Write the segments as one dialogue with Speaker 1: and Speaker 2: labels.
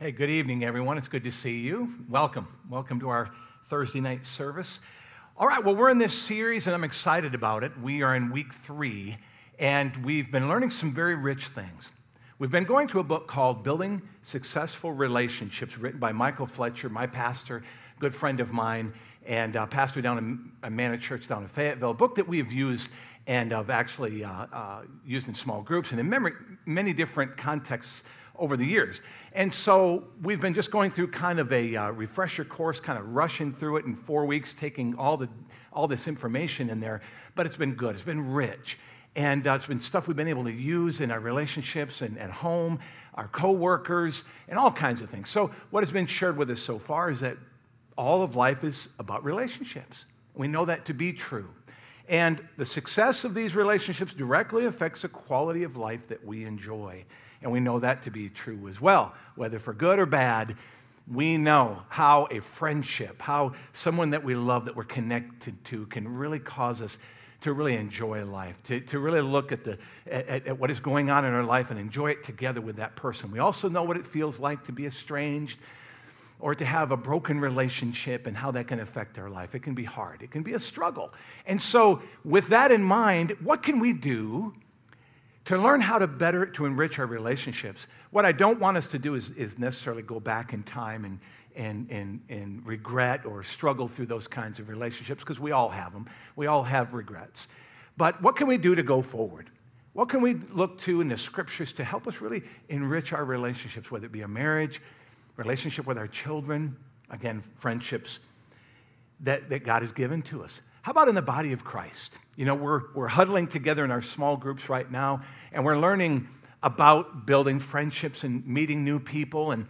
Speaker 1: Hey, good evening, everyone. It's good to see you. Welcome. Welcome to our Thursday night service. All right, well, we're in this series and I'm excited about it. We are in week three, and we've been learning some very rich things. We've been going to a book called Building Successful Relationships, written by Michael Fletcher, my pastor, good friend of mine, and pastor down in a Manna Church down in Fayetteville, a book that we've used and have actually uh, uh, used in small groups and in many, many different contexts over the years. And so we've been just going through kind of a uh, refresher course, kind of rushing through it in four weeks, taking all, the, all this information in there. But it's been good, it's been rich. And uh, it's been stuff we've been able to use in our relationships and at home, our coworkers, and all kinds of things. So, what has been shared with us so far is that all of life is about relationships. We know that to be true. And the success of these relationships directly affects the quality of life that we enjoy. And we know that to be true as well. Whether for good or bad, we know how a friendship, how someone that we love, that we're connected to, can really cause us to really enjoy life, to, to really look at, the, at, at what is going on in our life and enjoy it together with that person. We also know what it feels like to be estranged or to have a broken relationship and how that can affect our life. It can be hard, it can be a struggle. And so, with that in mind, what can we do to learn how to better to enrich our relationships. What I don't want us to do is, is necessarily go back in time and, and, and, and regret or struggle through those kinds of relationships because we all have them. We all have regrets. But what can we do to go forward? What can we look to in the scriptures to help us really enrich our relationships, whether it be a marriage, relationship with our children, again, friendships that, that God has given to us? How about in the body of Christ? You know, we're, we're huddling together in our small groups right now, and we're learning about building friendships and meeting new people. And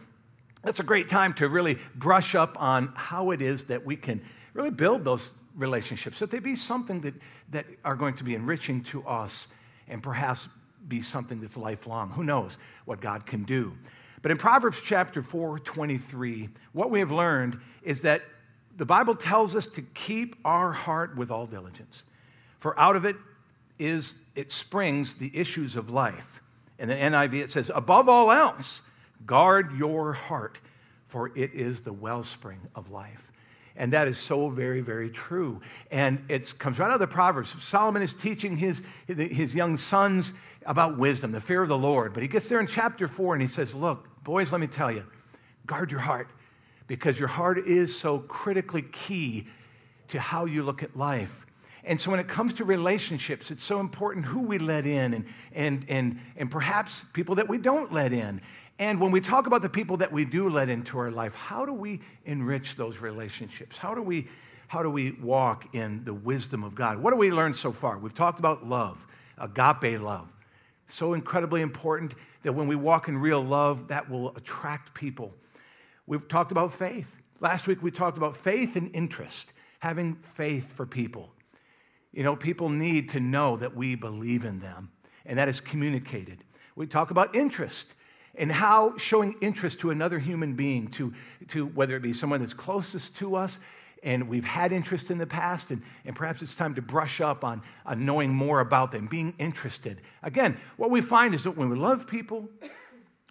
Speaker 1: that's a great time to really brush up on how it is that we can really build those relationships, that they be something that, that are going to be enriching to us and perhaps be something that's lifelong. Who knows what God can do? But in Proverbs chapter 4, 23, what we have learned is that the Bible tells us to keep our heart with all diligence for out of it is it springs the issues of life. In the NIV it says, above all else, guard your heart, for it is the wellspring of life. And that is so very, very true. And it comes right out of the Proverbs. Solomon is teaching his, his young sons about wisdom, the fear of the Lord. But he gets there in chapter four and he says, Look, boys, let me tell you, guard your heart, because your heart is so critically key to how you look at life. And so when it comes to relationships, it's so important who we let in and, and, and, and perhaps people that we don't let in. And when we talk about the people that we do let into our life, how do we enrich those relationships? How do we, how do we walk in the wisdom of God? What do we learn so far? We've talked about love, agape love. So incredibly important that when we walk in real love, that will attract people. We've talked about faith. Last week we talked about faith and interest, having faith for people. You know, people need to know that we believe in them, and that is communicated. We talk about interest and how showing interest to another human being, to, to whether it be someone that's closest to us, and we've had interest in the past, and, and perhaps it's time to brush up on, on knowing more about them, being interested. Again, what we find is that when we love people,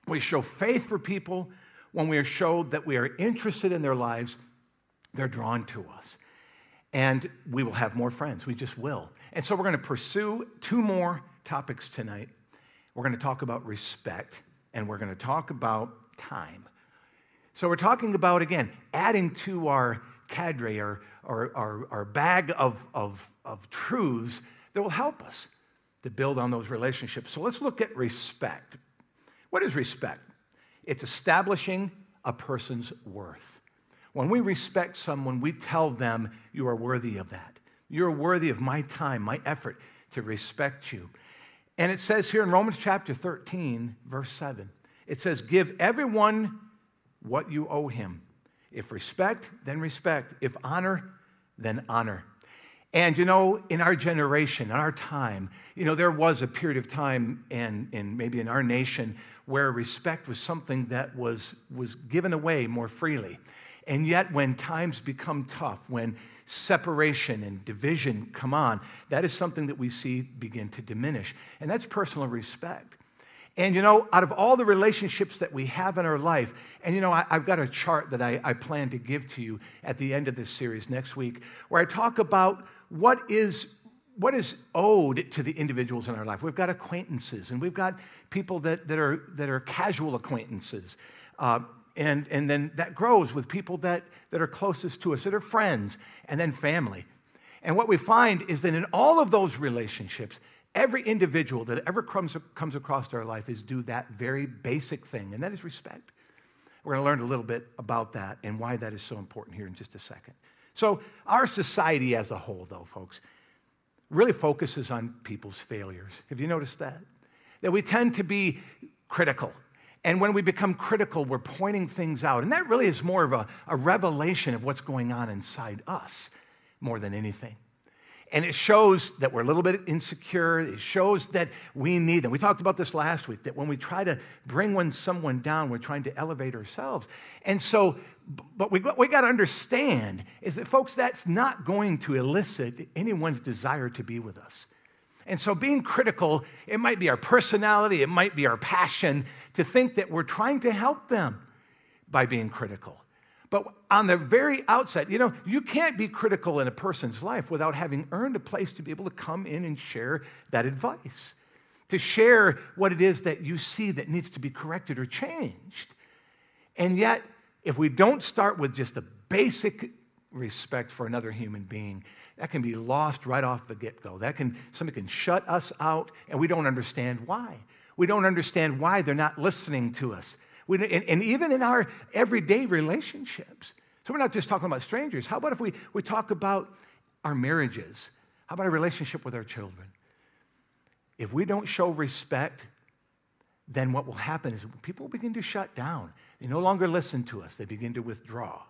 Speaker 1: we show faith for people, when we are showed that we are interested in their lives, they're drawn to us and we will have more friends. We just will. And so we're going to pursue two more topics tonight. We're going to talk about respect and we're going to talk about time. So we're talking about, again, adding to our cadre, our, our, our, bag of, of, of truths that will help us to build on those relationships. So let's look at respect. What is respect? It's establishing a person's worth. When we respect someone, we tell them, You are worthy of that. You're worthy of my time, my effort to respect you. And it says here in Romans chapter 13, verse 7, it says, Give everyone what you owe him. If respect, then respect. If honor, then honor. And you know, in our generation, in our time, you know, there was a period of time and, in maybe in our nation where respect was something that was, was given away more freely. And yet, when times become tough, when separation and division come on, that is something that we see begin to diminish. And that's personal respect. And you know, out of all the relationships that we have in our life, and you know, I, have got a chart that I, I plan to give to you at the end of this series next week, where I talk about what is what is owed to the individuals in our life. We've got acquaintances, and we've got people that, that, are, that are casual acquaintances. Uh, and, and then that grows with people that, that are closest to us, that are friends, and then family. And what we find is that in all of those relationships, every individual that ever comes, comes across our life is due that very basic thing, and that is respect. We're going to learn a little bit about that and why that is so important here in just a second. So, our society as a whole, though, folks, really focuses on people's failures. Have you noticed that? That we tend to be critical and when we become critical, we're pointing things out. And that really is more of a, a revelation of what's going on inside us more than anything. And it shows that we're a little bit insecure. It shows that we need them. We talked about this last week that when we try to bring one, someone down, we're trying to elevate ourselves. And so, but we, we got to understand is that, folks, that's not going to elicit anyone's desire to be with us. And so, being critical, it might be our personality, it might be our passion to think that we're trying to help them by being critical. But on the very outset, you know, you can't be critical in a person's life without having earned a place to be able to come in and share that advice, to share what it is that you see that needs to be corrected or changed. And yet, if we don't start with just a basic respect for another human being, that can be lost right off the get go. That can, somebody can shut us out, and we don't understand why. We don't understand why they're not listening to us. We, and, and even in our everyday relationships. So we're not just talking about strangers. How about if we, we talk about our marriages? How about our relationship with our children? If we don't show respect, then what will happen is people begin to shut down. They no longer listen to us, they begin to withdraw.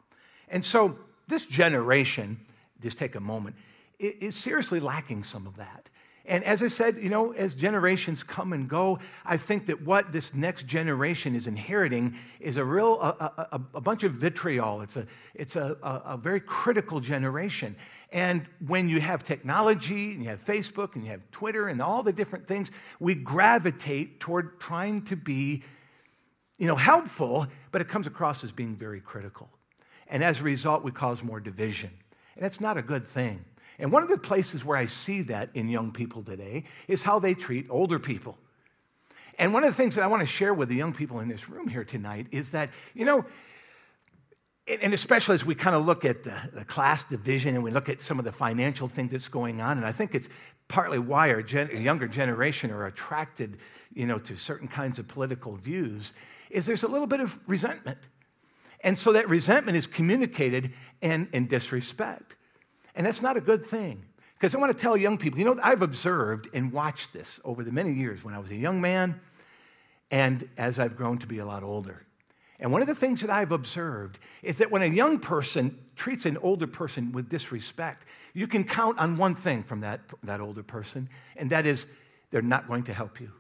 Speaker 1: And so this generation, just take a moment, is seriously lacking some of that. And as I said, you know, as generations come and go, I think that what this next generation is inheriting is a real, a, a, a bunch of vitriol. It's, a, it's a, a, very critical generation. And when you have technology and you have Facebook and you have Twitter and all the different things, we gravitate toward trying to be, you know, helpful, but it comes across as being very critical. And as a result, we cause more division. And that's not a good thing. And one of the places where I see that in young people today is how they treat older people. And one of the things that I want to share with the young people in this room here tonight is that, you know, and especially as we kind of look at the, the class division and we look at some of the financial thing that's going on, and I think it's partly why our gen, younger generation are attracted, you know, to certain kinds of political views, is there's a little bit of resentment. And so that resentment is communicated in, in disrespect. And that's not a good thing. Because I want to tell young people, you know, I've observed and watched this over the many years when I was a young man and as I've grown to be a lot older. And one of the things that I've observed is that when a young person treats an older person with disrespect, you can count on one thing from that, that older person, and that is they're not going to help you.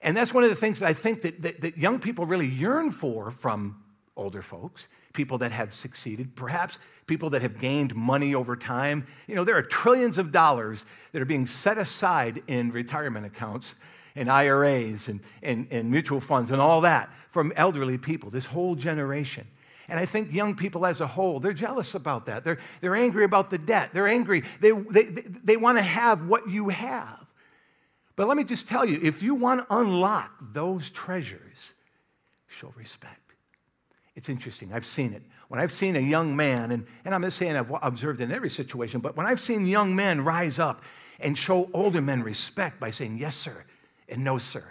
Speaker 1: And that's one of the things that I think that, that, that young people really yearn for from older folks, people that have succeeded, perhaps people that have gained money over time. You know, there are trillions of dollars that are being set aside in retirement accounts and IRAs and, and, and mutual funds and all that from elderly people, this whole generation. And I think young people as a whole, they're jealous about that. They're, they're angry about the debt. They're angry. They, they, they, they want to have what you have. But let me just tell you if you want to unlock those treasures, show respect. It's interesting. I've seen it. When I've seen a young man, and, and I'm not saying I've observed in every situation, but when I've seen young men rise up and show older men respect by saying yes, sir, and no, sir,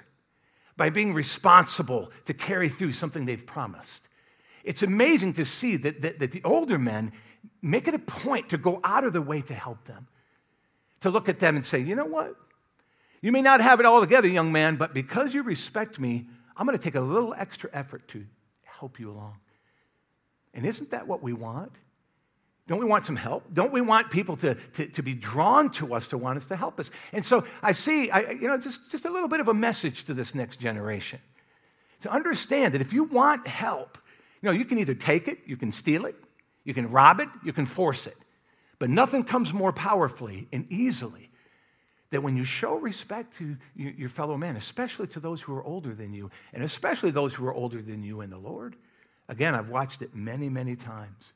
Speaker 1: by being responsible to carry through something they've promised, it's amazing to see that, that, that the older men make it a point to go out of the way to help them, to look at them and say, you know what? You may not have it all together, young man, but because you respect me, I'm going to take a little extra effort to help you along. And isn't that what we want? Don't we want some help? Don't we want people to, to, to, be drawn to us to want us to help us? And so I see, I, you know, just, just a little bit of a message to this next generation. To understand that if you want help, you know, you can either take it, you can steal it, you can rob it, you can force it. But nothing comes more powerfully and easily that when you show respect to your fellow man, especially to those who are older than you, and especially those who are older than you in the Lord, again, I've watched it many, many times.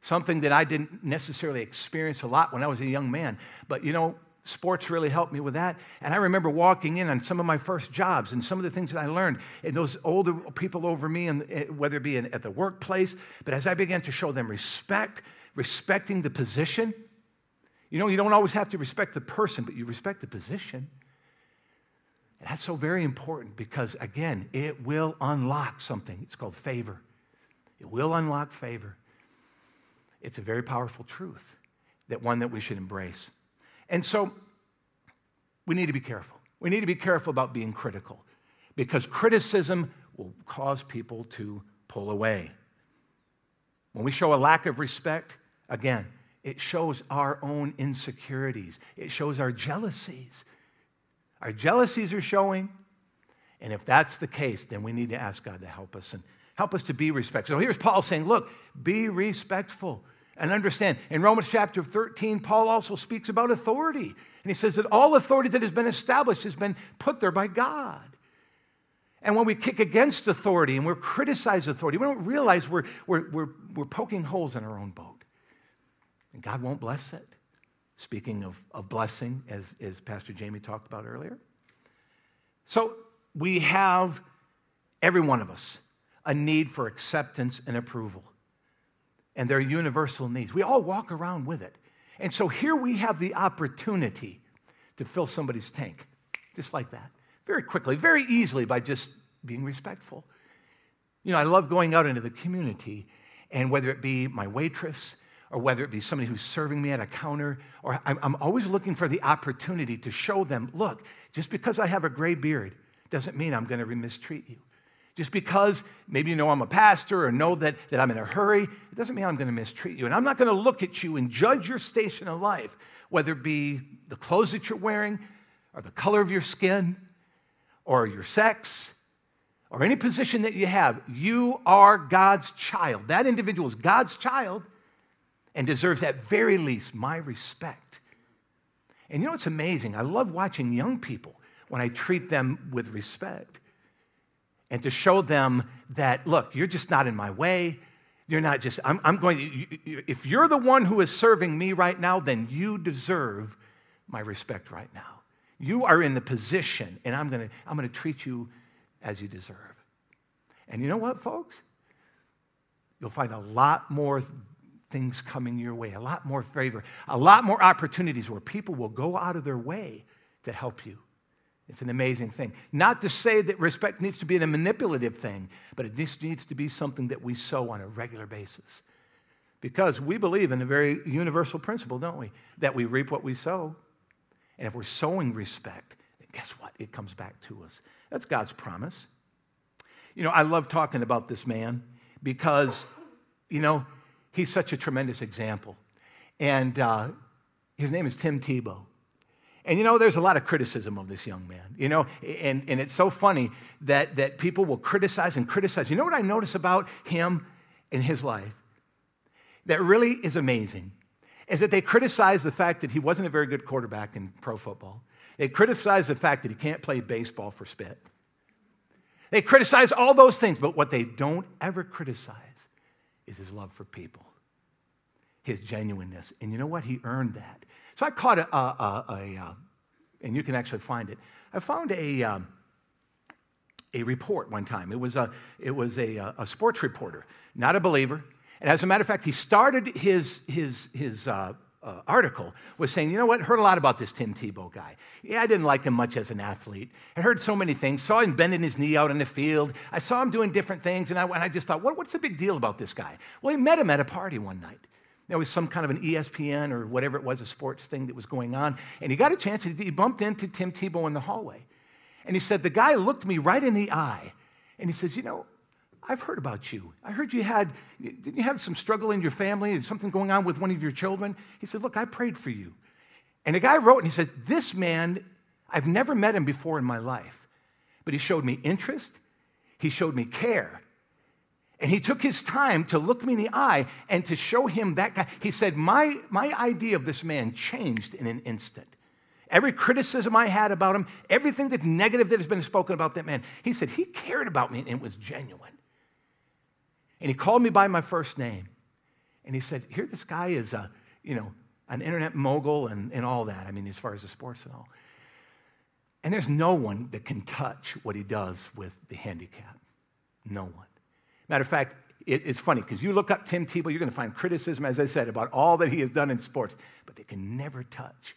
Speaker 1: Something that I didn't necessarily experience a lot when I was a young man. But you know, sports really helped me with that. And I remember walking in on some of my first jobs and some of the things that I learned, and those older people over me, and eh, whether it be at the workplace, but as I began to show them respect, respecting the position, you know, you don't always have to respect the person, but you respect the position. And that's so very important because, again, it will unlock something. It's called favor. It will unlock favor. It's a very powerful truth, that one that we should embrace. And so we need to be careful. We need to be careful about being critical because criticism will cause people to pull away. When we show a lack of respect, again, it shows our own insecurities, it shows our jealousies. Our jealousies are showing. And if that's the case, then we need to ask God to help us and help us to be respectful. So here's Paul saying, look, be respectful and understand. In Romans chapter 13, Paul also speaks about authority. And he says that all authority that has been established has been put there by God. And when we kick against authority and we criticize authority, we don't realize we're, we're, we're, we're poking holes in our own boat. And God won't bless it. Speaking of, of blessing, as, as Pastor Jamie talked about earlier. So we have, every one of us, a need for acceptance and approval. And they're universal needs. We all walk around with it. And so here we have the opportunity to fill somebody's tank, just like that, very quickly, very easily by just being respectful. You know, I love going out into the community, and whether it be my waitress, or whether it be somebody who's serving me at a counter, or I'm, I'm always looking for the opportunity to show them look, just because I have a gray beard doesn't mean I'm going to mistreat you. Just because maybe you know I'm a pastor or know that, that I'm in a hurry, it doesn't mean I'm going to mistreat you. And I'm not going to look at you and judge your station in life, whether it be the clothes that you're wearing, or the color of your skin, or your sex, or any position that you have. You are God's child. That individual is God's child, and deserves at very least my respect. And you know what's amazing? I love watching young people when I treat them with respect and to show them that, look, you're just not in my way. You're not just, I'm, I'm going, if you're the one who is serving me right now, then you deserve my respect right now. You are in the position, and I'm to I'm to treat you as you deserve. And you know what, folks? You'll find a lot more things coming your way, a lot more favor, a lot more opportunities where people will go out of their way to help you. It's an amazing thing. Not to say that respect needs to be a manipulative thing, but it just needs to be something that we sow on a regular basis. Because we believe in a very universal principle, don't we? That we reap what we sow. And if we're sowing respect, then guess what? It comes back to us. That's God's promise. You know, I love talking about this man because, you know, he's such a tremendous example. And uh, his name is Tim Tebow. And you know, there's a lot of criticism of this young man, you know, and, and it's so funny that, that people will criticize and criticize. You know what I notice about him in his life that really is amazing is that they criticize the fact that he wasn't a very good quarterback in pro football. They criticize the fact that he can't play baseball for spit. They criticize all those things, but what they don't ever criticize is his love for people, his genuineness. And you know what? He earned that. So I caught a, a, a, a uh, and you can actually find it. I found a, um, a report one time. It was, a, it was a, uh, a sports reporter, not a believer. And as a matter of fact, he started his, his, his uh, uh, article was saying, you know what, heard a lot about this Tim Tebow guy. Yeah, I didn't like him much as an athlete. I heard so many things. Saw him bending his knee out in the field. I saw him doing different things, and I, and I just thought, what, what's the big deal about this guy? Well, he met him at a party one night. There was some kind of an ESPN or whatever it was, a sports thing that was going on, and he got a chance. He bumped into Tim Tebow in the hallway, and he said, the guy looked me right in the eye, and he says, you know, I've heard about you. I heard you had, didn't you have some struggle in your family? Is something going on with one of your children? He said, Look, I prayed for you. And the guy wrote and he said, This man, I've never met him before in my life, but he showed me interest, he showed me care. And he took his time to look me in the eye and to show him that guy. He said, My, my idea of this man changed in an instant every criticism I had about him, everything that's negative that has been spoken about that man, he said he cared about me and it was genuine. And he called me by my first name. And he said, Here, this guy is a, you know, an internet mogul and, and all that. I mean, as far as the sports and all. And there's no one that can touch what he does with the handicap. No one. Matter of fact, it, it's funny because you look up Tim Tebow, you're going to find criticism, as I said, about all that he has done in sports, but they can never touch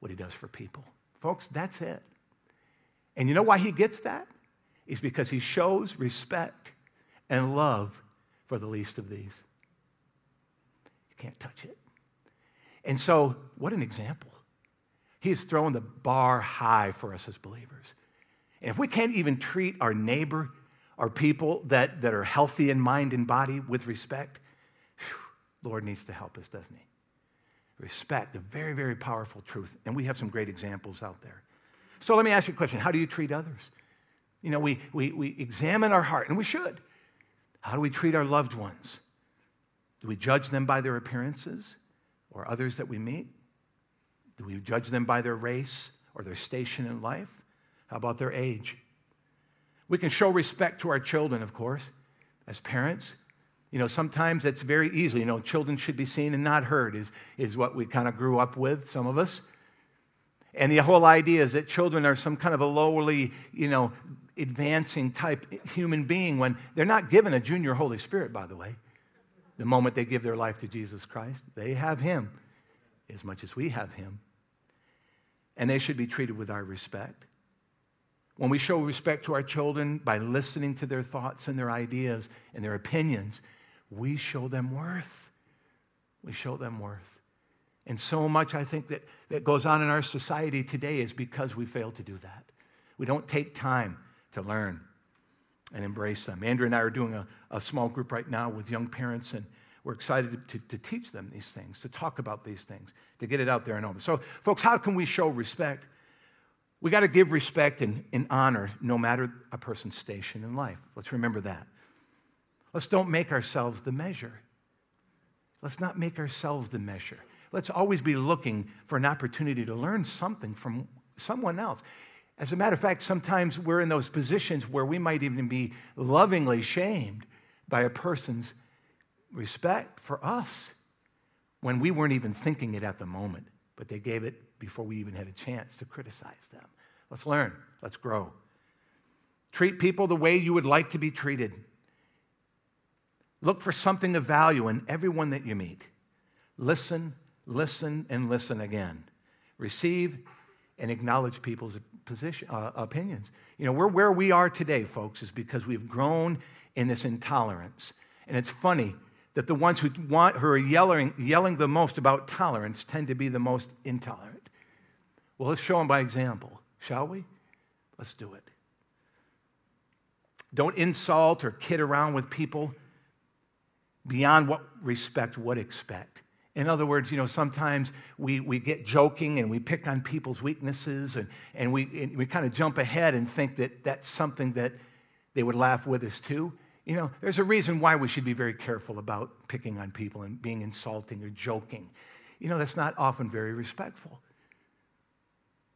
Speaker 1: what he does for people. Folks, that's it. And you know why he gets that? Is because he shows respect and love for the least of these. You can't touch it. And so, what an example. He is throwing the bar high for us as believers. And if we can't even treat our neighbor, our people that, that are healthy in mind and body with respect, whew, Lord needs to help us, doesn't he? Respect, a very, very powerful truth. And we have some great examples out there. So let me ask you a question How do you treat others? You know, we, we, we examine our heart, and we should. How do we treat our loved ones? Do we judge them by their appearances or others that we meet? Do we judge them by their race or their station in life? How about their age? We can show respect to our children, of course, as parents. You know, sometimes it's very easy. You know, children should be seen and not heard, is, is what we kind of grew up with, some of us. And the whole idea is that children are some kind of a lowly, you know, advancing type human being when they're not given a junior Holy Spirit, by the way. The moment they give their life to Jesus Christ, they have Him as much as we have Him. And they should be treated with our respect. When we show respect to our children by listening to their thoughts and their ideas and their opinions, we show them worth. We show them worth. And so much, I think, that, that goes on in our society today is because we fail to do that. We don't take time to learn and embrace them. Andrew and I are doing a, a small group right now with young parents, and we're excited to, to teach them these things, to talk about these things, to get it out there and over. So, folks, how can we show respect? We got to give respect and, and honor no matter a person's station in life. Let's remember that. Let's don't make ourselves the measure. Let's not make ourselves the measure. Let's always be looking for an opportunity to learn something from someone else. As a matter of fact, sometimes we're in those positions where we might even be lovingly shamed by a person's respect for us when we weren't even thinking it at the moment, but they gave it before we even had a chance to criticize them. Let's learn, let's grow. Treat people the way you would like to be treated. Look for something of value in everyone that you meet. Listen, listen, and listen again. Receive and acknowledge people's position, uh, opinions. You know, we're where we are today, folks, is because we've grown in this intolerance. And it's funny that the ones who, want, who are yelling, yelling the most about tolerance tend to be the most intolerant. Well, let's show them by example, shall we? Let's do it. Don't insult or kid around with people beyond what respect would expect. In other words, you know, sometimes we, we get joking and we pick on people's weaknesses and, and we, and we kind of jump ahead and think that that's something that they would laugh with us too. You know, there's a reason why we should be very careful about picking on people and being insulting or joking. You know, that's not often very respectful.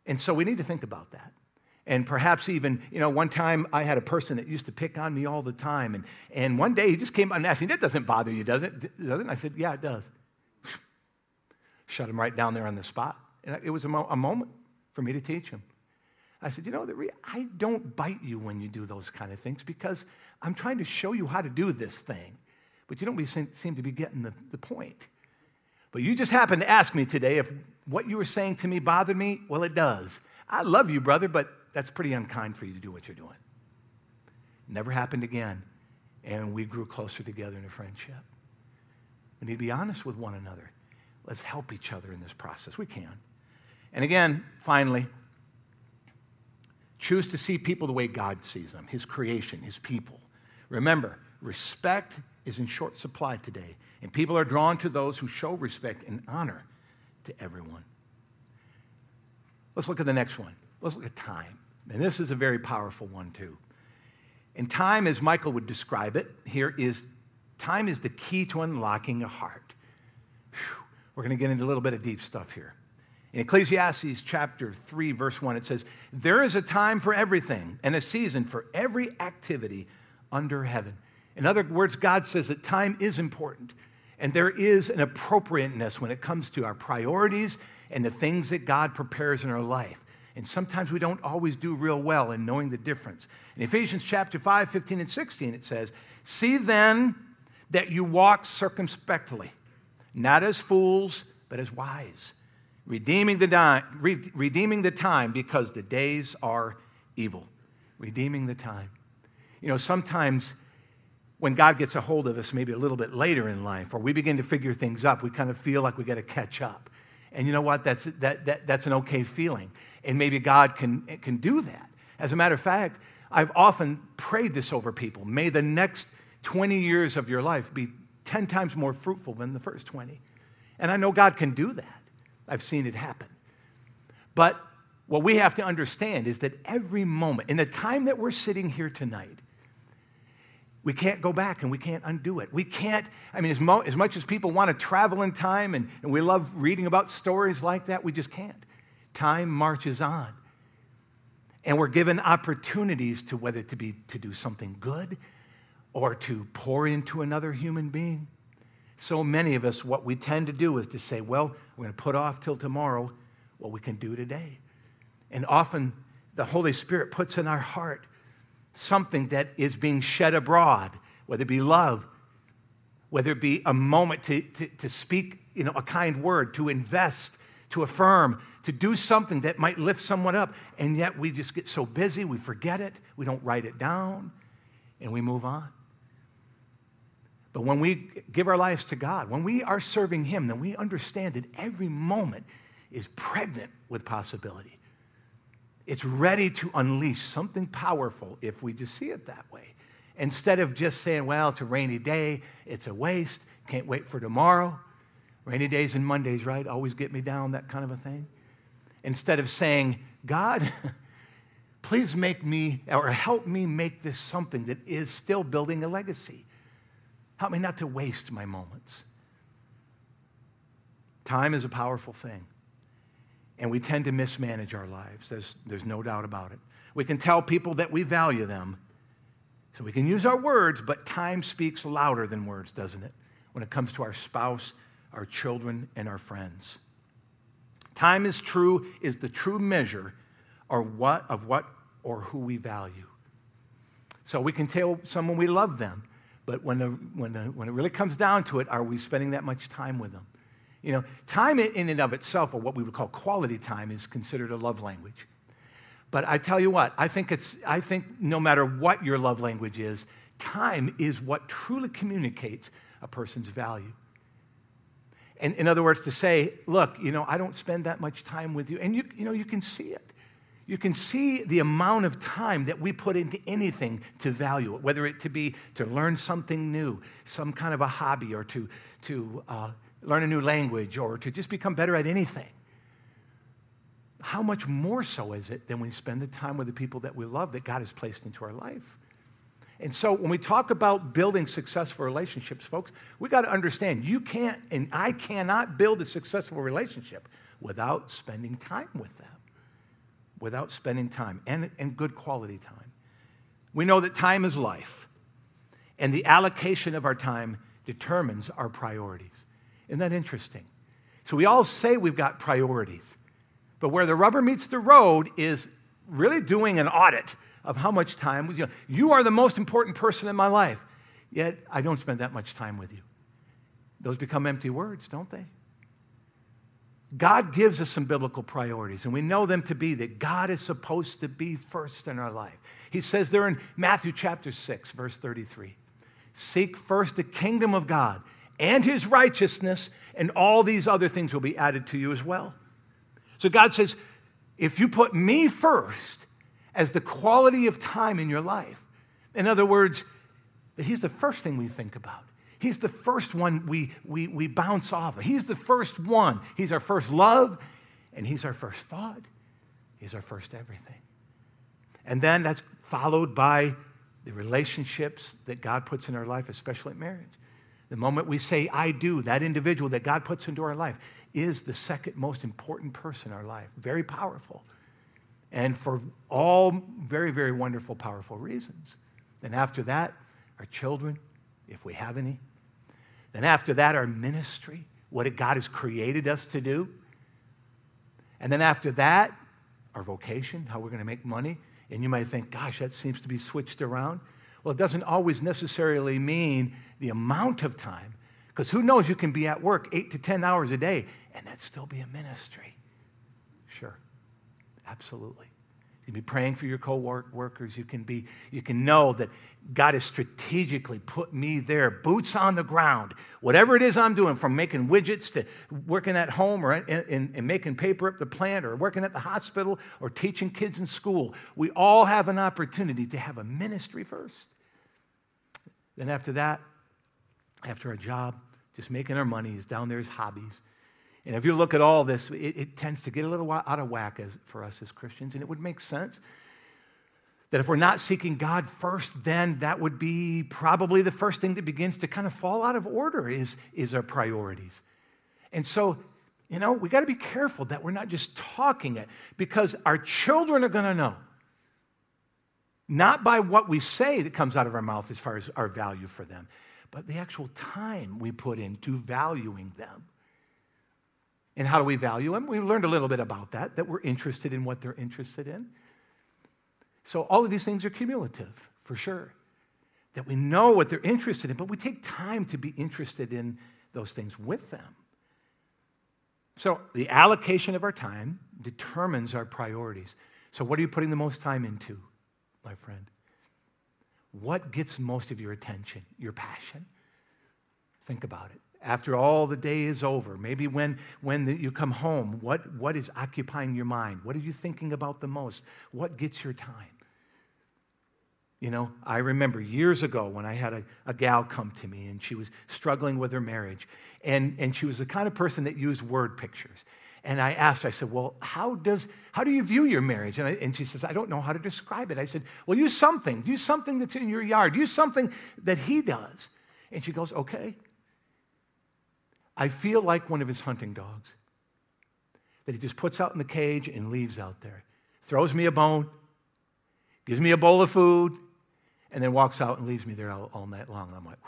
Speaker 1: And so we need to think about that. And perhaps even, you know, one time I had a person that used to pick on me all the time. And, and one day he just came up and asked me, That doesn't bother you, does it? Does it? And I said, Yeah, it does. Shut him right down there on the spot. And it was a, mo- a moment for me to teach him. I said, You know, I don't bite you when you do those kind of things because I'm trying to show you how to do this thing. But you don't seem, seem to be getting the, the point. But you just happened to ask me today if what you were saying to me bothered me. Well, it does. I love you, brother, but that's pretty unkind for you to do what you're doing. Never happened again. And we grew closer together in a friendship. We need to be honest with one another. Let's help each other in this process. We can. And again, finally, choose to see people the way God sees them, His creation, His people. Remember, respect is in short supply today. And people are drawn to those who show respect and honor to everyone. Let's look at the next one. Let's look at time. And this is a very powerful one, too. And time, as Michael would describe it, here is time is the key to unlocking a heart. Whew. We're going to get into a little bit of deep stuff here. In Ecclesiastes chapter 3, verse 1, it says, There is a time for everything and a season for every activity under heaven. In other words, God says that time is important and there is an appropriateness when it comes to our priorities and the things that God prepares in our life. And sometimes we don't always do real well in knowing the difference. In Ephesians chapter 5, 15, and 16, it says, See then that you walk circumspectly, not as fools, but as wise redeeming the, di- re- redeeming the time because the days are evil. Redeeming the time. You know, sometimes when God gets a hold of us, maybe a little bit later in life, or we begin to figure things up, we kind of feel like we got to catch up. And you know what? That's, that, that, that's an okay feeling. And maybe God can, can do that. As a matter of fact, I've often prayed this over people. May the next 20 years of your life be 10 times more fruitful than the first 20. And I know God can do that. I've seen it happen. But what we have to understand is that every moment, in the time that we're sitting here tonight, we can't go back and we can't undo it. We can't, I mean, as, mo- as much as people want to travel in time and, and we love reading about stories like that, we just can't. Time marches on. And we're given opportunities to whether to be to do something good or to pour into another human being so many of us, what we tend to do is to say, well, we're going to put off till tomorrow what we can do today. And often the Holy Spirit puts in our heart something that is being shed abroad, whether it be love, whether it be a moment to, to, to speak you know, a kind word, to invest, to affirm, to do something that might lift someone up. And yet we just get so busy, we forget it, we don't write it down, and we move on. But when we give our lives to God, when we are serving Him, then we understand that every moment is pregnant with possibility. It's ready to unleash something powerful if we just see it that way. Instead of just saying, well, it's a rainy day, it's a waste, can't wait for tomorrow. Rainy days and Mondays, right? Always get me down, that kind of a thing. Instead of saying, God, please make me or help me make this something that is still building a legacy. Help me not to waste my moments. Time is a powerful thing, and we tend to mismanage our lives. There's, there's no doubt about it. We can tell people that we value them, so we can use our words, but time speaks louder than words, doesn't it? When it comes to our spouse, our children, and our friends. Time is true, is the true measure of what, of what or who we value. So we can tell someone we love them, but when, the, when, the, when it really comes down to it, are we spending that much time with them? You know, time in and of itself, or what we would call quality time, is considered a love language. But I tell you what, I think, it's, I think no matter what your love language is, time is what truly communicates a person's value. And in other words, to say, look, you know, I don't spend that much time with you, and you, you know, you can see it you can see the amount of time that we put into anything to value it, whether it to be to learn something new, some kind of a hobby, or to, to uh, learn a new language, or to just become better at anything. How much more so is it than we spend the time with the people that we love that God has placed into our life? And so when we talk about building successful relationships, folks, we got to understand you can't and I cannot build a successful relationship without spending time with them without spending time and, and good quality time. We know that time is life, and the allocation of our time determines our priorities. Isn't that interesting? So we all say we've got priorities, but where the rubber meets the road is really doing an audit of how much time you, know, you are the most important person in my life, yet I don't spend that much time with you. Those become empty words, don't they? God gives us some biblical priorities, and we know them to be that God is supposed to be first in our life. He says there in Matthew chapter 6, verse 33 Seek first the kingdom of God and his righteousness, and all these other things will be added to you as well. So God says, if you put me first as the quality of time in your life, in other words, that he's the first thing we think about. He's the first one we, we, we bounce off of. He's the first one. He's our first love, and He's our first thought. He's our first everything. And then that's followed by the relationships that God puts in our life, especially marriage. The moment we say, I do, that individual that God puts into our life is the second most important person in our life. Very powerful. And for all very, very wonderful, powerful reasons. Then after that, our children, if we have any. Then after that, our ministry, what God has created us to do. And then after that, our vocation, how we're going to make money. And you might think, gosh, that seems to be switched around. Well, it doesn't always necessarily mean the amount of time, because who knows, you can be at work eight to 10 hours a day and that still be a ministry. Sure, absolutely. You can be praying for your co-workers. You can be, you can know that God has strategically put me there, boots on the ground. Whatever it is I'm doing, from making widgets to working at home or in, in, in making paper at the plant or working at the hospital or teaching kids in school, we all have an opportunity to have a ministry first. Then after that, after a job, just making our money is down there as hobbies. And if you look at all this, it, it tends to get a little out of whack as, for us as Christians, and it would make sense that if we're not seeking God first, then that would be probably the first thing that begins to kind of fall out of order is, is our priorities. And so, you know, we got to be careful that we're not just talking it because our children are going to know. Not by what we say that comes out of our mouth as far as our value for them, but the actual time we put into valuing them. And how do we value them? We learned a little bit about that, that we're interested in what they're interested in. So all of these things are cumulative, for sure. That we know what they're interested in, but we take time to be interested in those things with them. So the allocation of our time determines our priorities. So, what are you putting the most time into, my friend? What gets most of your attention, your passion? Think about it after all the day is over, maybe when, when the, you come home, what, what is occupying your mind? What are you thinking about the most? What gets your time? You know, I remember years ago when I had a, a gal come to me and she was struggling with her marriage. And, and she was the kind of person that used word pictures. And I asked, I said, Well, how, does, how do you view your marriage? And, I, and she says, I don't know how to describe it. I said, Well, use something. Use something that's in your yard. Use something that he does. And she goes, Okay. I feel like one of his hunting dogs that he just puts out in the cage and leaves out there. Throws me a bone, gives me a bowl of food, and then walks out and leaves me there all, all night long. I'm like,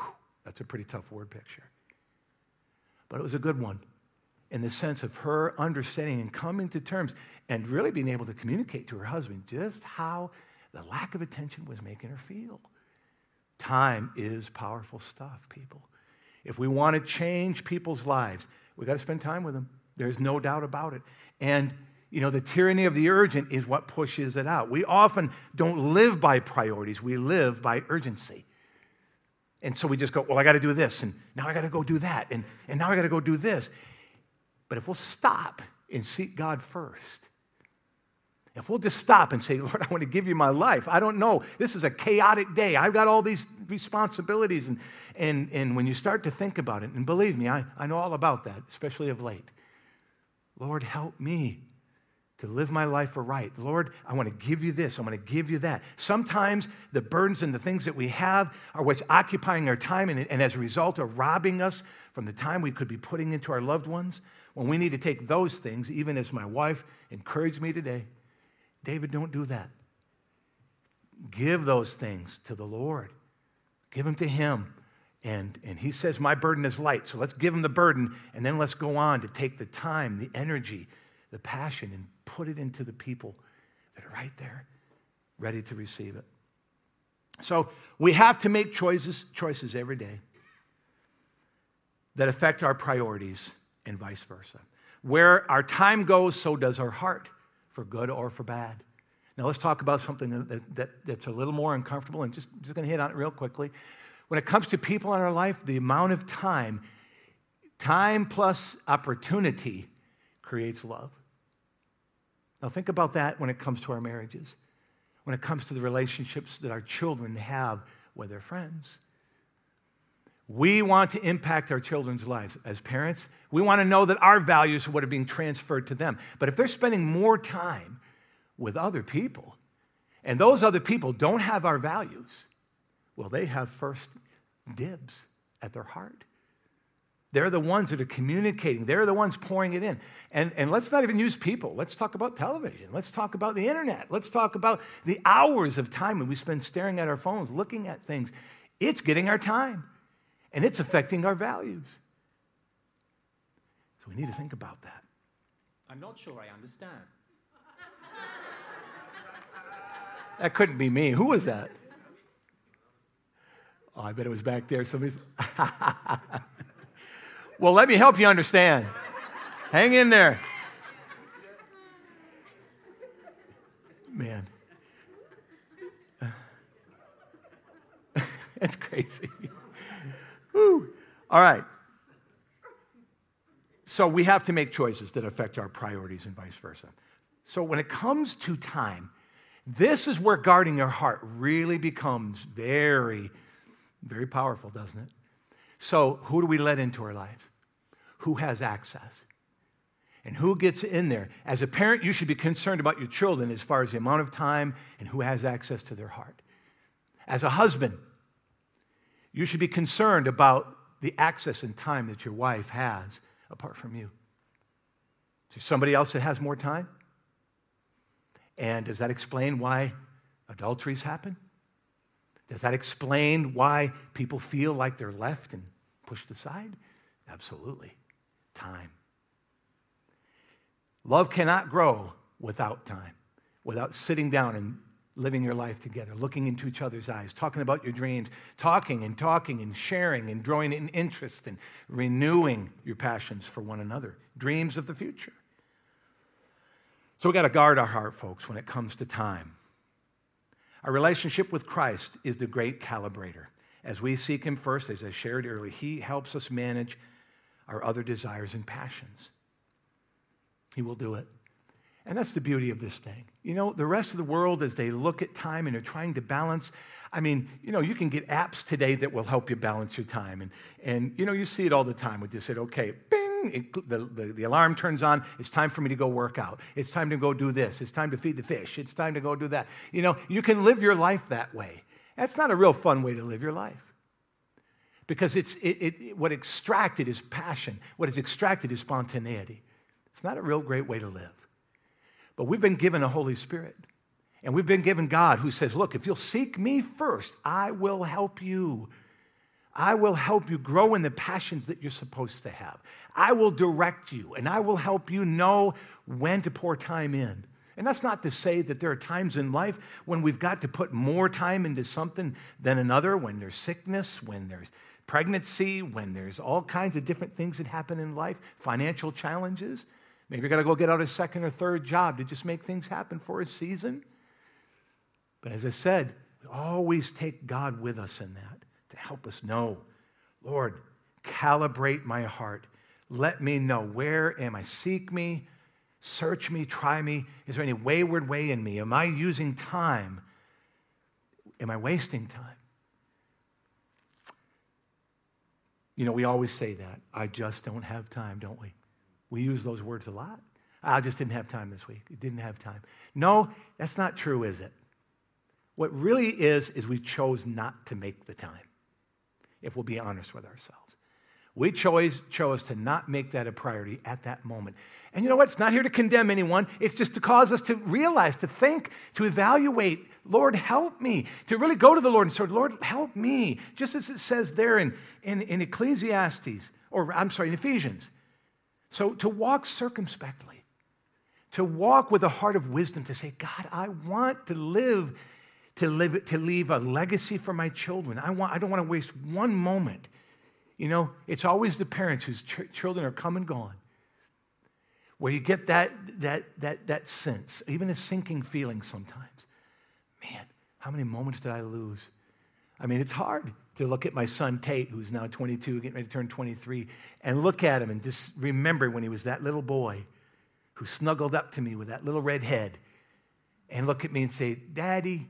Speaker 1: that's a pretty tough word picture. But it was a good one in the sense of her understanding and coming to terms and really being able to communicate to her husband just how the lack of attention was making her feel. Time is powerful stuff, people. If we want to change people's lives, we got to spend time with them. There's no doubt about it. And you know, the tyranny of the urgent is what pushes it out. We often don't live by priorities, we live by urgency. And so we just go, well, I got to do this, and now I got to go do that, and, and now I got to go do this. But if we'll stop and seek God first, if we'll just stop and say, Lord, I want to give you my life. I don't know. This is a chaotic day. I've got all these responsibilities. And, and, and when you start to think about it, and believe me, I, I know all about that, especially of late. Lord, help me to live my life aright. Lord, I want to give you this. I want to give you that. Sometimes the burdens and the things that we have are what's occupying our time, and, and as a result are robbing us from the time we could be putting into our loved ones. When we need to take those things, even as my wife encouraged me today, David, don't do that. Give those things to the Lord. Give them to Him. And, and He says, My burden is light. So let's give Him the burden, and then let's go on to take the time, the energy, the passion, and put it into the people that are right there, ready to receive it. So we have to make choices, choices every day that affect our priorities and vice versa. Where our time goes, so does our heart for good or for bad. Now, let's talk about something that, that, that's a little more uncomfortable and just, just going to hit on it real quickly. When it comes to people in our life, the amount of time, time plus opportunity creates love. Now, think about that when it comes to our marriages, when it comes to the relationships that our children have with their friends. We want to impact our children's lives as parents. We want to know that our values are what are being transferred to them. But if they're spending more time with other people, and those other people don't have our values, well, they have first dibs at their heart. They're the ones that are communicating. They're the ones pouring it in. And, and let's not even use people. Let's talk about television. Let's talk about the internet. Let's talk about the hours of time that we spend staring at our phones, looking at things. It's getting our time, and it's affecting our values. So we need to think about that.
Speaker 2: I'm not sure I understand.
Speaker 1: That couldn't be me. Who was that? Oh, I bet it was back there. Somebody's. well, let me help you understand. Hang in there. Man. That's crazy. Woo. All right. So we have to make choices that affect our priorities and vice versa. So when it comes to time, this is where guarding our heart really becomes very, very powerful, doesn't it? So, who do we let into our lives? Who has access? And who gets in there? As a parent, you should be concerned about your children as far as the amount of time and who has access to their heart. As a husband, you should be concerned about the access and time that your wife has apart from you. Is there somebody else that has more time? And does that explain why adulteries happen? Does that explain why people feel like they're left and pushed aside? Absolutely. Time. Love cannot grow without time, without sitting down and living your life together, looking into each other's eyes, talking about your dreams, talking and talking and sharing and drawing in interest and renewing your passions for one another, dreams of the future. So we got to guard our heart, folks, when it comes to time. Our relationship with Christ is the great calibrator. As we seek Him first, as I shared earlier, He helps us manage our other desires and passions. He will do it. And that's the beauty of this thing. You know, the rest of the world, as they look at time and are trying to balance, I mean, you know, you can get apps today that will help you balance your time. And, and you know, you see it all the time. We just said, okay, bing, it, the, the, the alarm turns on. It's time for me to go work out. It's time to go do this. It's time to feed the fish. It's time to go do that. You know, you can live your life that way. That's not a real fun way to live your life. Because it's, it, it, what extracted is passion. What is extracted is spontaneity. It's not a real great way to live. But we've been given a Holy Spirit. And we've been given God who says, Look, if you'll seek me first, I will help you. I will help you grow in the passions that you're supposed to have. I will direct you and I will help you know when to pour time in. And that's not to say that there are times in life when we've got to put more time into something than another, when there's sickness, when there's pregnancy, when there's all kinds of different things that happen in life, financial challenges. Maybe got to go get out a second or third job to just make things happen for a season. But as I said, we always take God with us in that to help us know, Lord, calibrate my heart. Let me know where am I? Seek me, search me, try me. Is there any wayward way in me? Am I using time? Am I wasting time? You know, we always say that. I just don't have time, don't we? We use those words a lot. I just didn't have time this week. Didn't have time. No, that's not true, is it? What really is, is we chose not to make the time if we'll be honest with ourselves. We chose, chose to not make that a priority at that moment. And you know what? It's not here to condemn anyone. It's just to cause us to realize, to think, to evaluate, Lord, help me. To really go to the Lord and say, Lord, help me. Just as it says there in, in, in Ecclesiastes, or I'm sorry, in Ephesians. So to walk circumspectly, to walk with a heart of wisdom, to say, God, I want to live to, live, to leave a legacy for my children. I, want, I don't want to waste one moment. You know, it's always the parents whose ch- children are come and gone where you get that, that, that, that sense, even a sinking feeling sometimes. Man, how many moments did I lose? I mean, it's hard to look at my son Tate, who's now 22, getting ready to turn 23, and look at him and just remember when he was that little boy who snuggled up to me with that little red head and look at me and say, Daddy,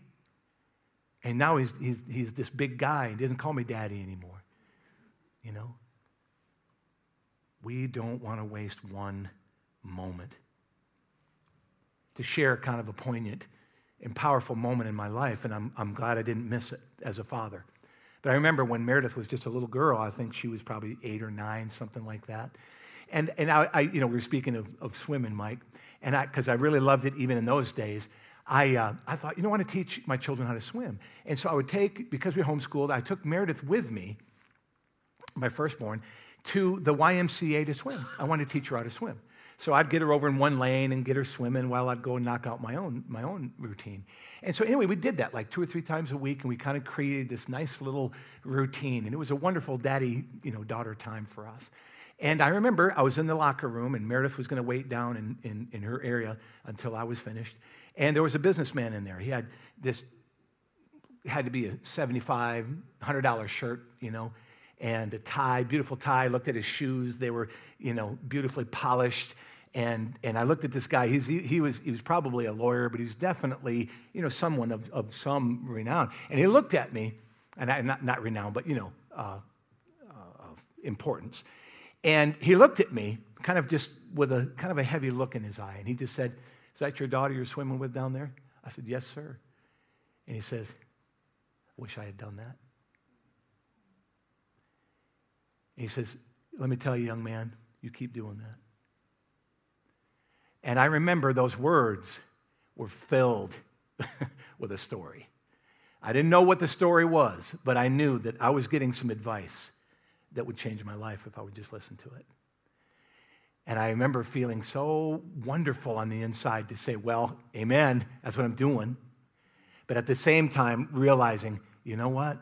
Speaker 1: and now he's, he's, he's this big guy. And doesn't call me daddy anymore. You know? We don't want to waste one moment. To share kind of a poignant and powerful moment in my life, and I'm, I'm glad I didn't miss it as a father. But I remember when Meredith was just a little girl, I think she was probably eight or nine, something like that. And, and I, I you know, we were speaking of, of swimming, Mike, and because I, really loved it even in those days, I, uh, I thought, you know, I want to teach my children how to swim. And so I would take, because we homeschooled, I took Meredith with me, my firstborn, to the YMCA to swim. I wanted to teach her how to swim. So I'd get her over in one lane and get her swimming while I'd go and knock out my own, my own routine. And so, anyway, we did that like two or three times a week, and we kind of created this nice little routine. And it was a wonderful daddy, you know, daughter time for us. And I remember I was in the locker room, and Meredith was going to wait down in, in, in her area until I was finished. And there was a businessman in there. He had this, had to be a $75, $100 shirt, you know, and a tie, beautiful tie. Looked at his shoes. They were, you know, beautifully polished. And, and I looked at this guy. He's, he, he, was, he was probably a lawyer, but he was definitely, you know, someone of, of some renown. And he looked at me, and I, not, not renown, but, you know, uh, uh, of importance. And he looked at me, kind of just with a kind of a heavy look in his eye. And he just said, Is that your daughter you're swimming with down there? I said, Yes, sir. And he says, I Wish I had done that. And he says, Let me tell you, young man, you keep doing that. And I remember those words were filled with a story. I didn't know what the story was, but I knew that I was getting some advice that would change my life if I would just listen to it. And I remember feeling so wonderful on the inside to say, Well, amen, that's what I'm doing. But at the same time, realizing, you know what?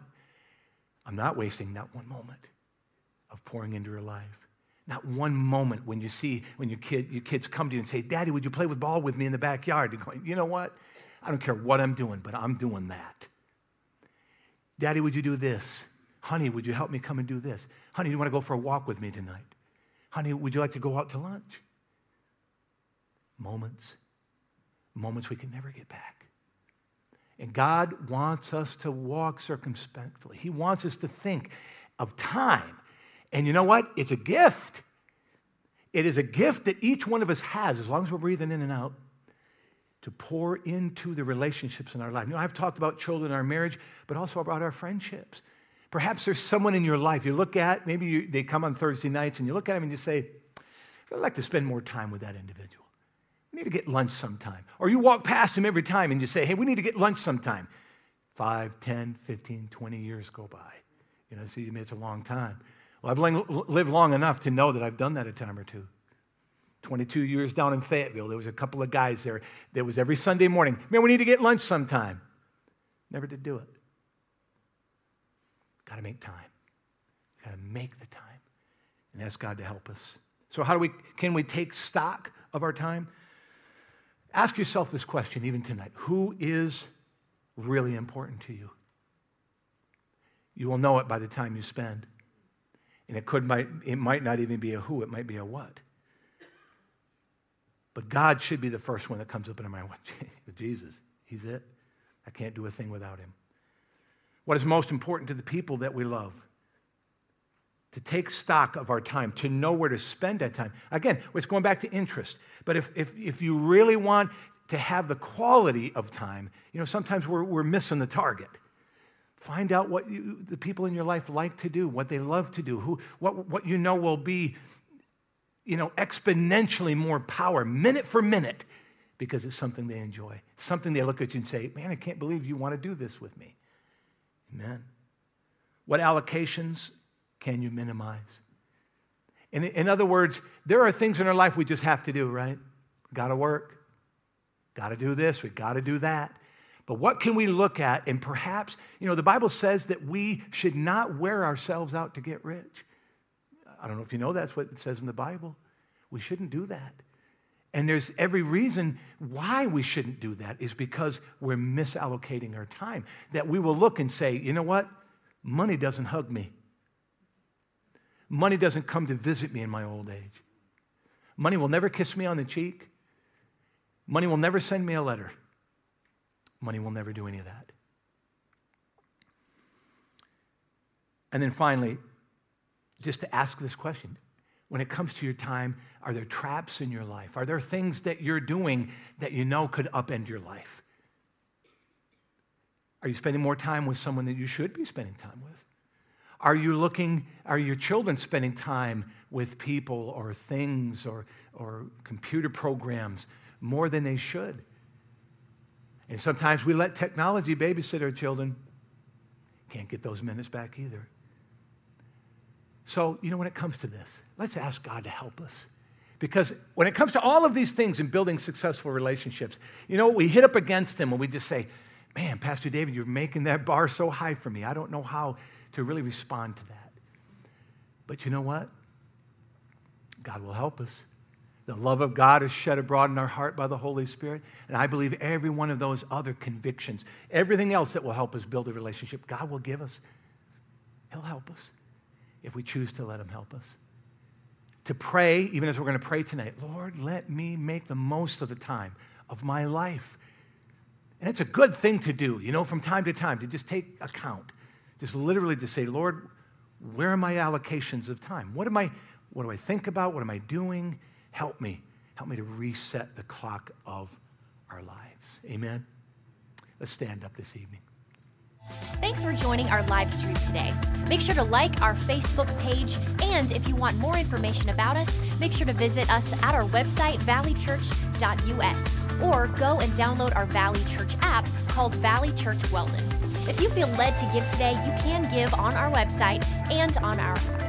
Speaker 1: I'm not wasting not one moment of pouring into your life. Not one moment when you see, when your, kid, your kids come to you and say, Daddy, would you play with ball with me in the backyard? You're going, you know what? I don't care what I'm doing, but I'm doing that. Daddy, would you do this? Honey, would you help me come and do this? Honey, do you want to go for a walk with me tonight? Honey, would you like to go out to lunch? Moments, moments we can never get back. And God wants us to walk circumspectly. He wants us to think of time. And you know what? It's a gift. It is a gift that each one of us has, as long as we're breathing in and out, to pour into the relationships in our life. You know, I've talked about children our marriage, but also about our friendships. Perhaps there's someone in your life you look at, maybe you, they come on Thursday nights, and you look at them and you say, I'd like to spend more time with that individual. We need to get lunch sometime. Or you walk past him every time and you say, hey, we need to get lunch sometime. Five, ten, fifteen, twenty years go by. You know, see, it's a long time. Well, I've lived long enough to know that I've done that a time or two. 22 years down in Fayetteville, there was a couple of guys there. There was every Sunday morning, man, we need to get lunch sometime. Never did do it. Got to make time. Got to make the time and ask God to help us. So, how do we, can we take stock of our time? Ask yourself this question even tonight Who is really important to you? You will know it by the time you spend. And it, could, might, it might not even be a who, it might be a what. But God should be the first one that comes up in my mind. Jesus, He's it. I can't do a thing without Him what is most important to the people that we love. To take stock of our time, to know where to spend that time. Again, it's going back to interest. But if, if, if you really want to have the quality of time, you know, sometimes we're, we're missing the target. Find out what you, the people in your life like to do, what they love to do, who, what, what you know will be, you know, exponentially more power, minute for minute, because it's something they enjoy. Something they look at you and say, man, I can't believe you want to do this with me. Amen. What allocations can you minimize? In, in other words, there are things in our life we just have to do, right? Got to work, got to do this, we got to do that. But what can we look at? And perhaps, you know, the Bible says that we should not wear ourselves out to get rich. I don't know if you know that's what it says in the Bible. We shouldn't do that. And there's every reason why we shouldn't do that is because we're misallocating our time. That we will look and say, you know what? Money doesn't hug me. Money doesn't come to visit me in my old age. Money will never kiss me on the cheek. Money will never send me a letter. Money will never do any of that. And then finally, just to ask this question when it comes to your time, are there traps in your life? Are there things that you're doing that you know could upend your life? Are you spending more time with someone that you should be spending time with? Are you looking, are your children spending time with people or things or, or computer programs more than they should? And sometimes we let technology babysit our children. Can't get those minutes back either. So, you know, when it comes to this, let's ask God to help us. Because when it comes to all of these things in building successful relationships, you know, we hit up against them and we just say, man, Pastor David, you're making that bar so high for me. I don't know how to really respond to that. But you know what? God will help us. The love of God is shed abroad in our heart by the Holy Spirit. And I believe every one of those other convictions, everything else that will help us build a relationship, God will give us. He'll help us if we choose to let Him help us. To pray, even as we're going to pray tonight, Lord, let me make the most of the time of my life. And it's a good thing to do, you know, from time to time, to just take account. Just literally to say, Lord, where are my allocations of time? What am I, what do I think about? What am I doing? Help me. Help me to reset the clock of our lives. Amen. Let's stand up this evening.
Speaker 3: Thanks for joining our live stream today. Make sure to like our Facebook page, and if you want more information about us, make sure to visit us at our website, valleychurch.us, or go and download our Valley Church app called Valley Church Weldon. If you feel led to give today, you can give on our website and on our app.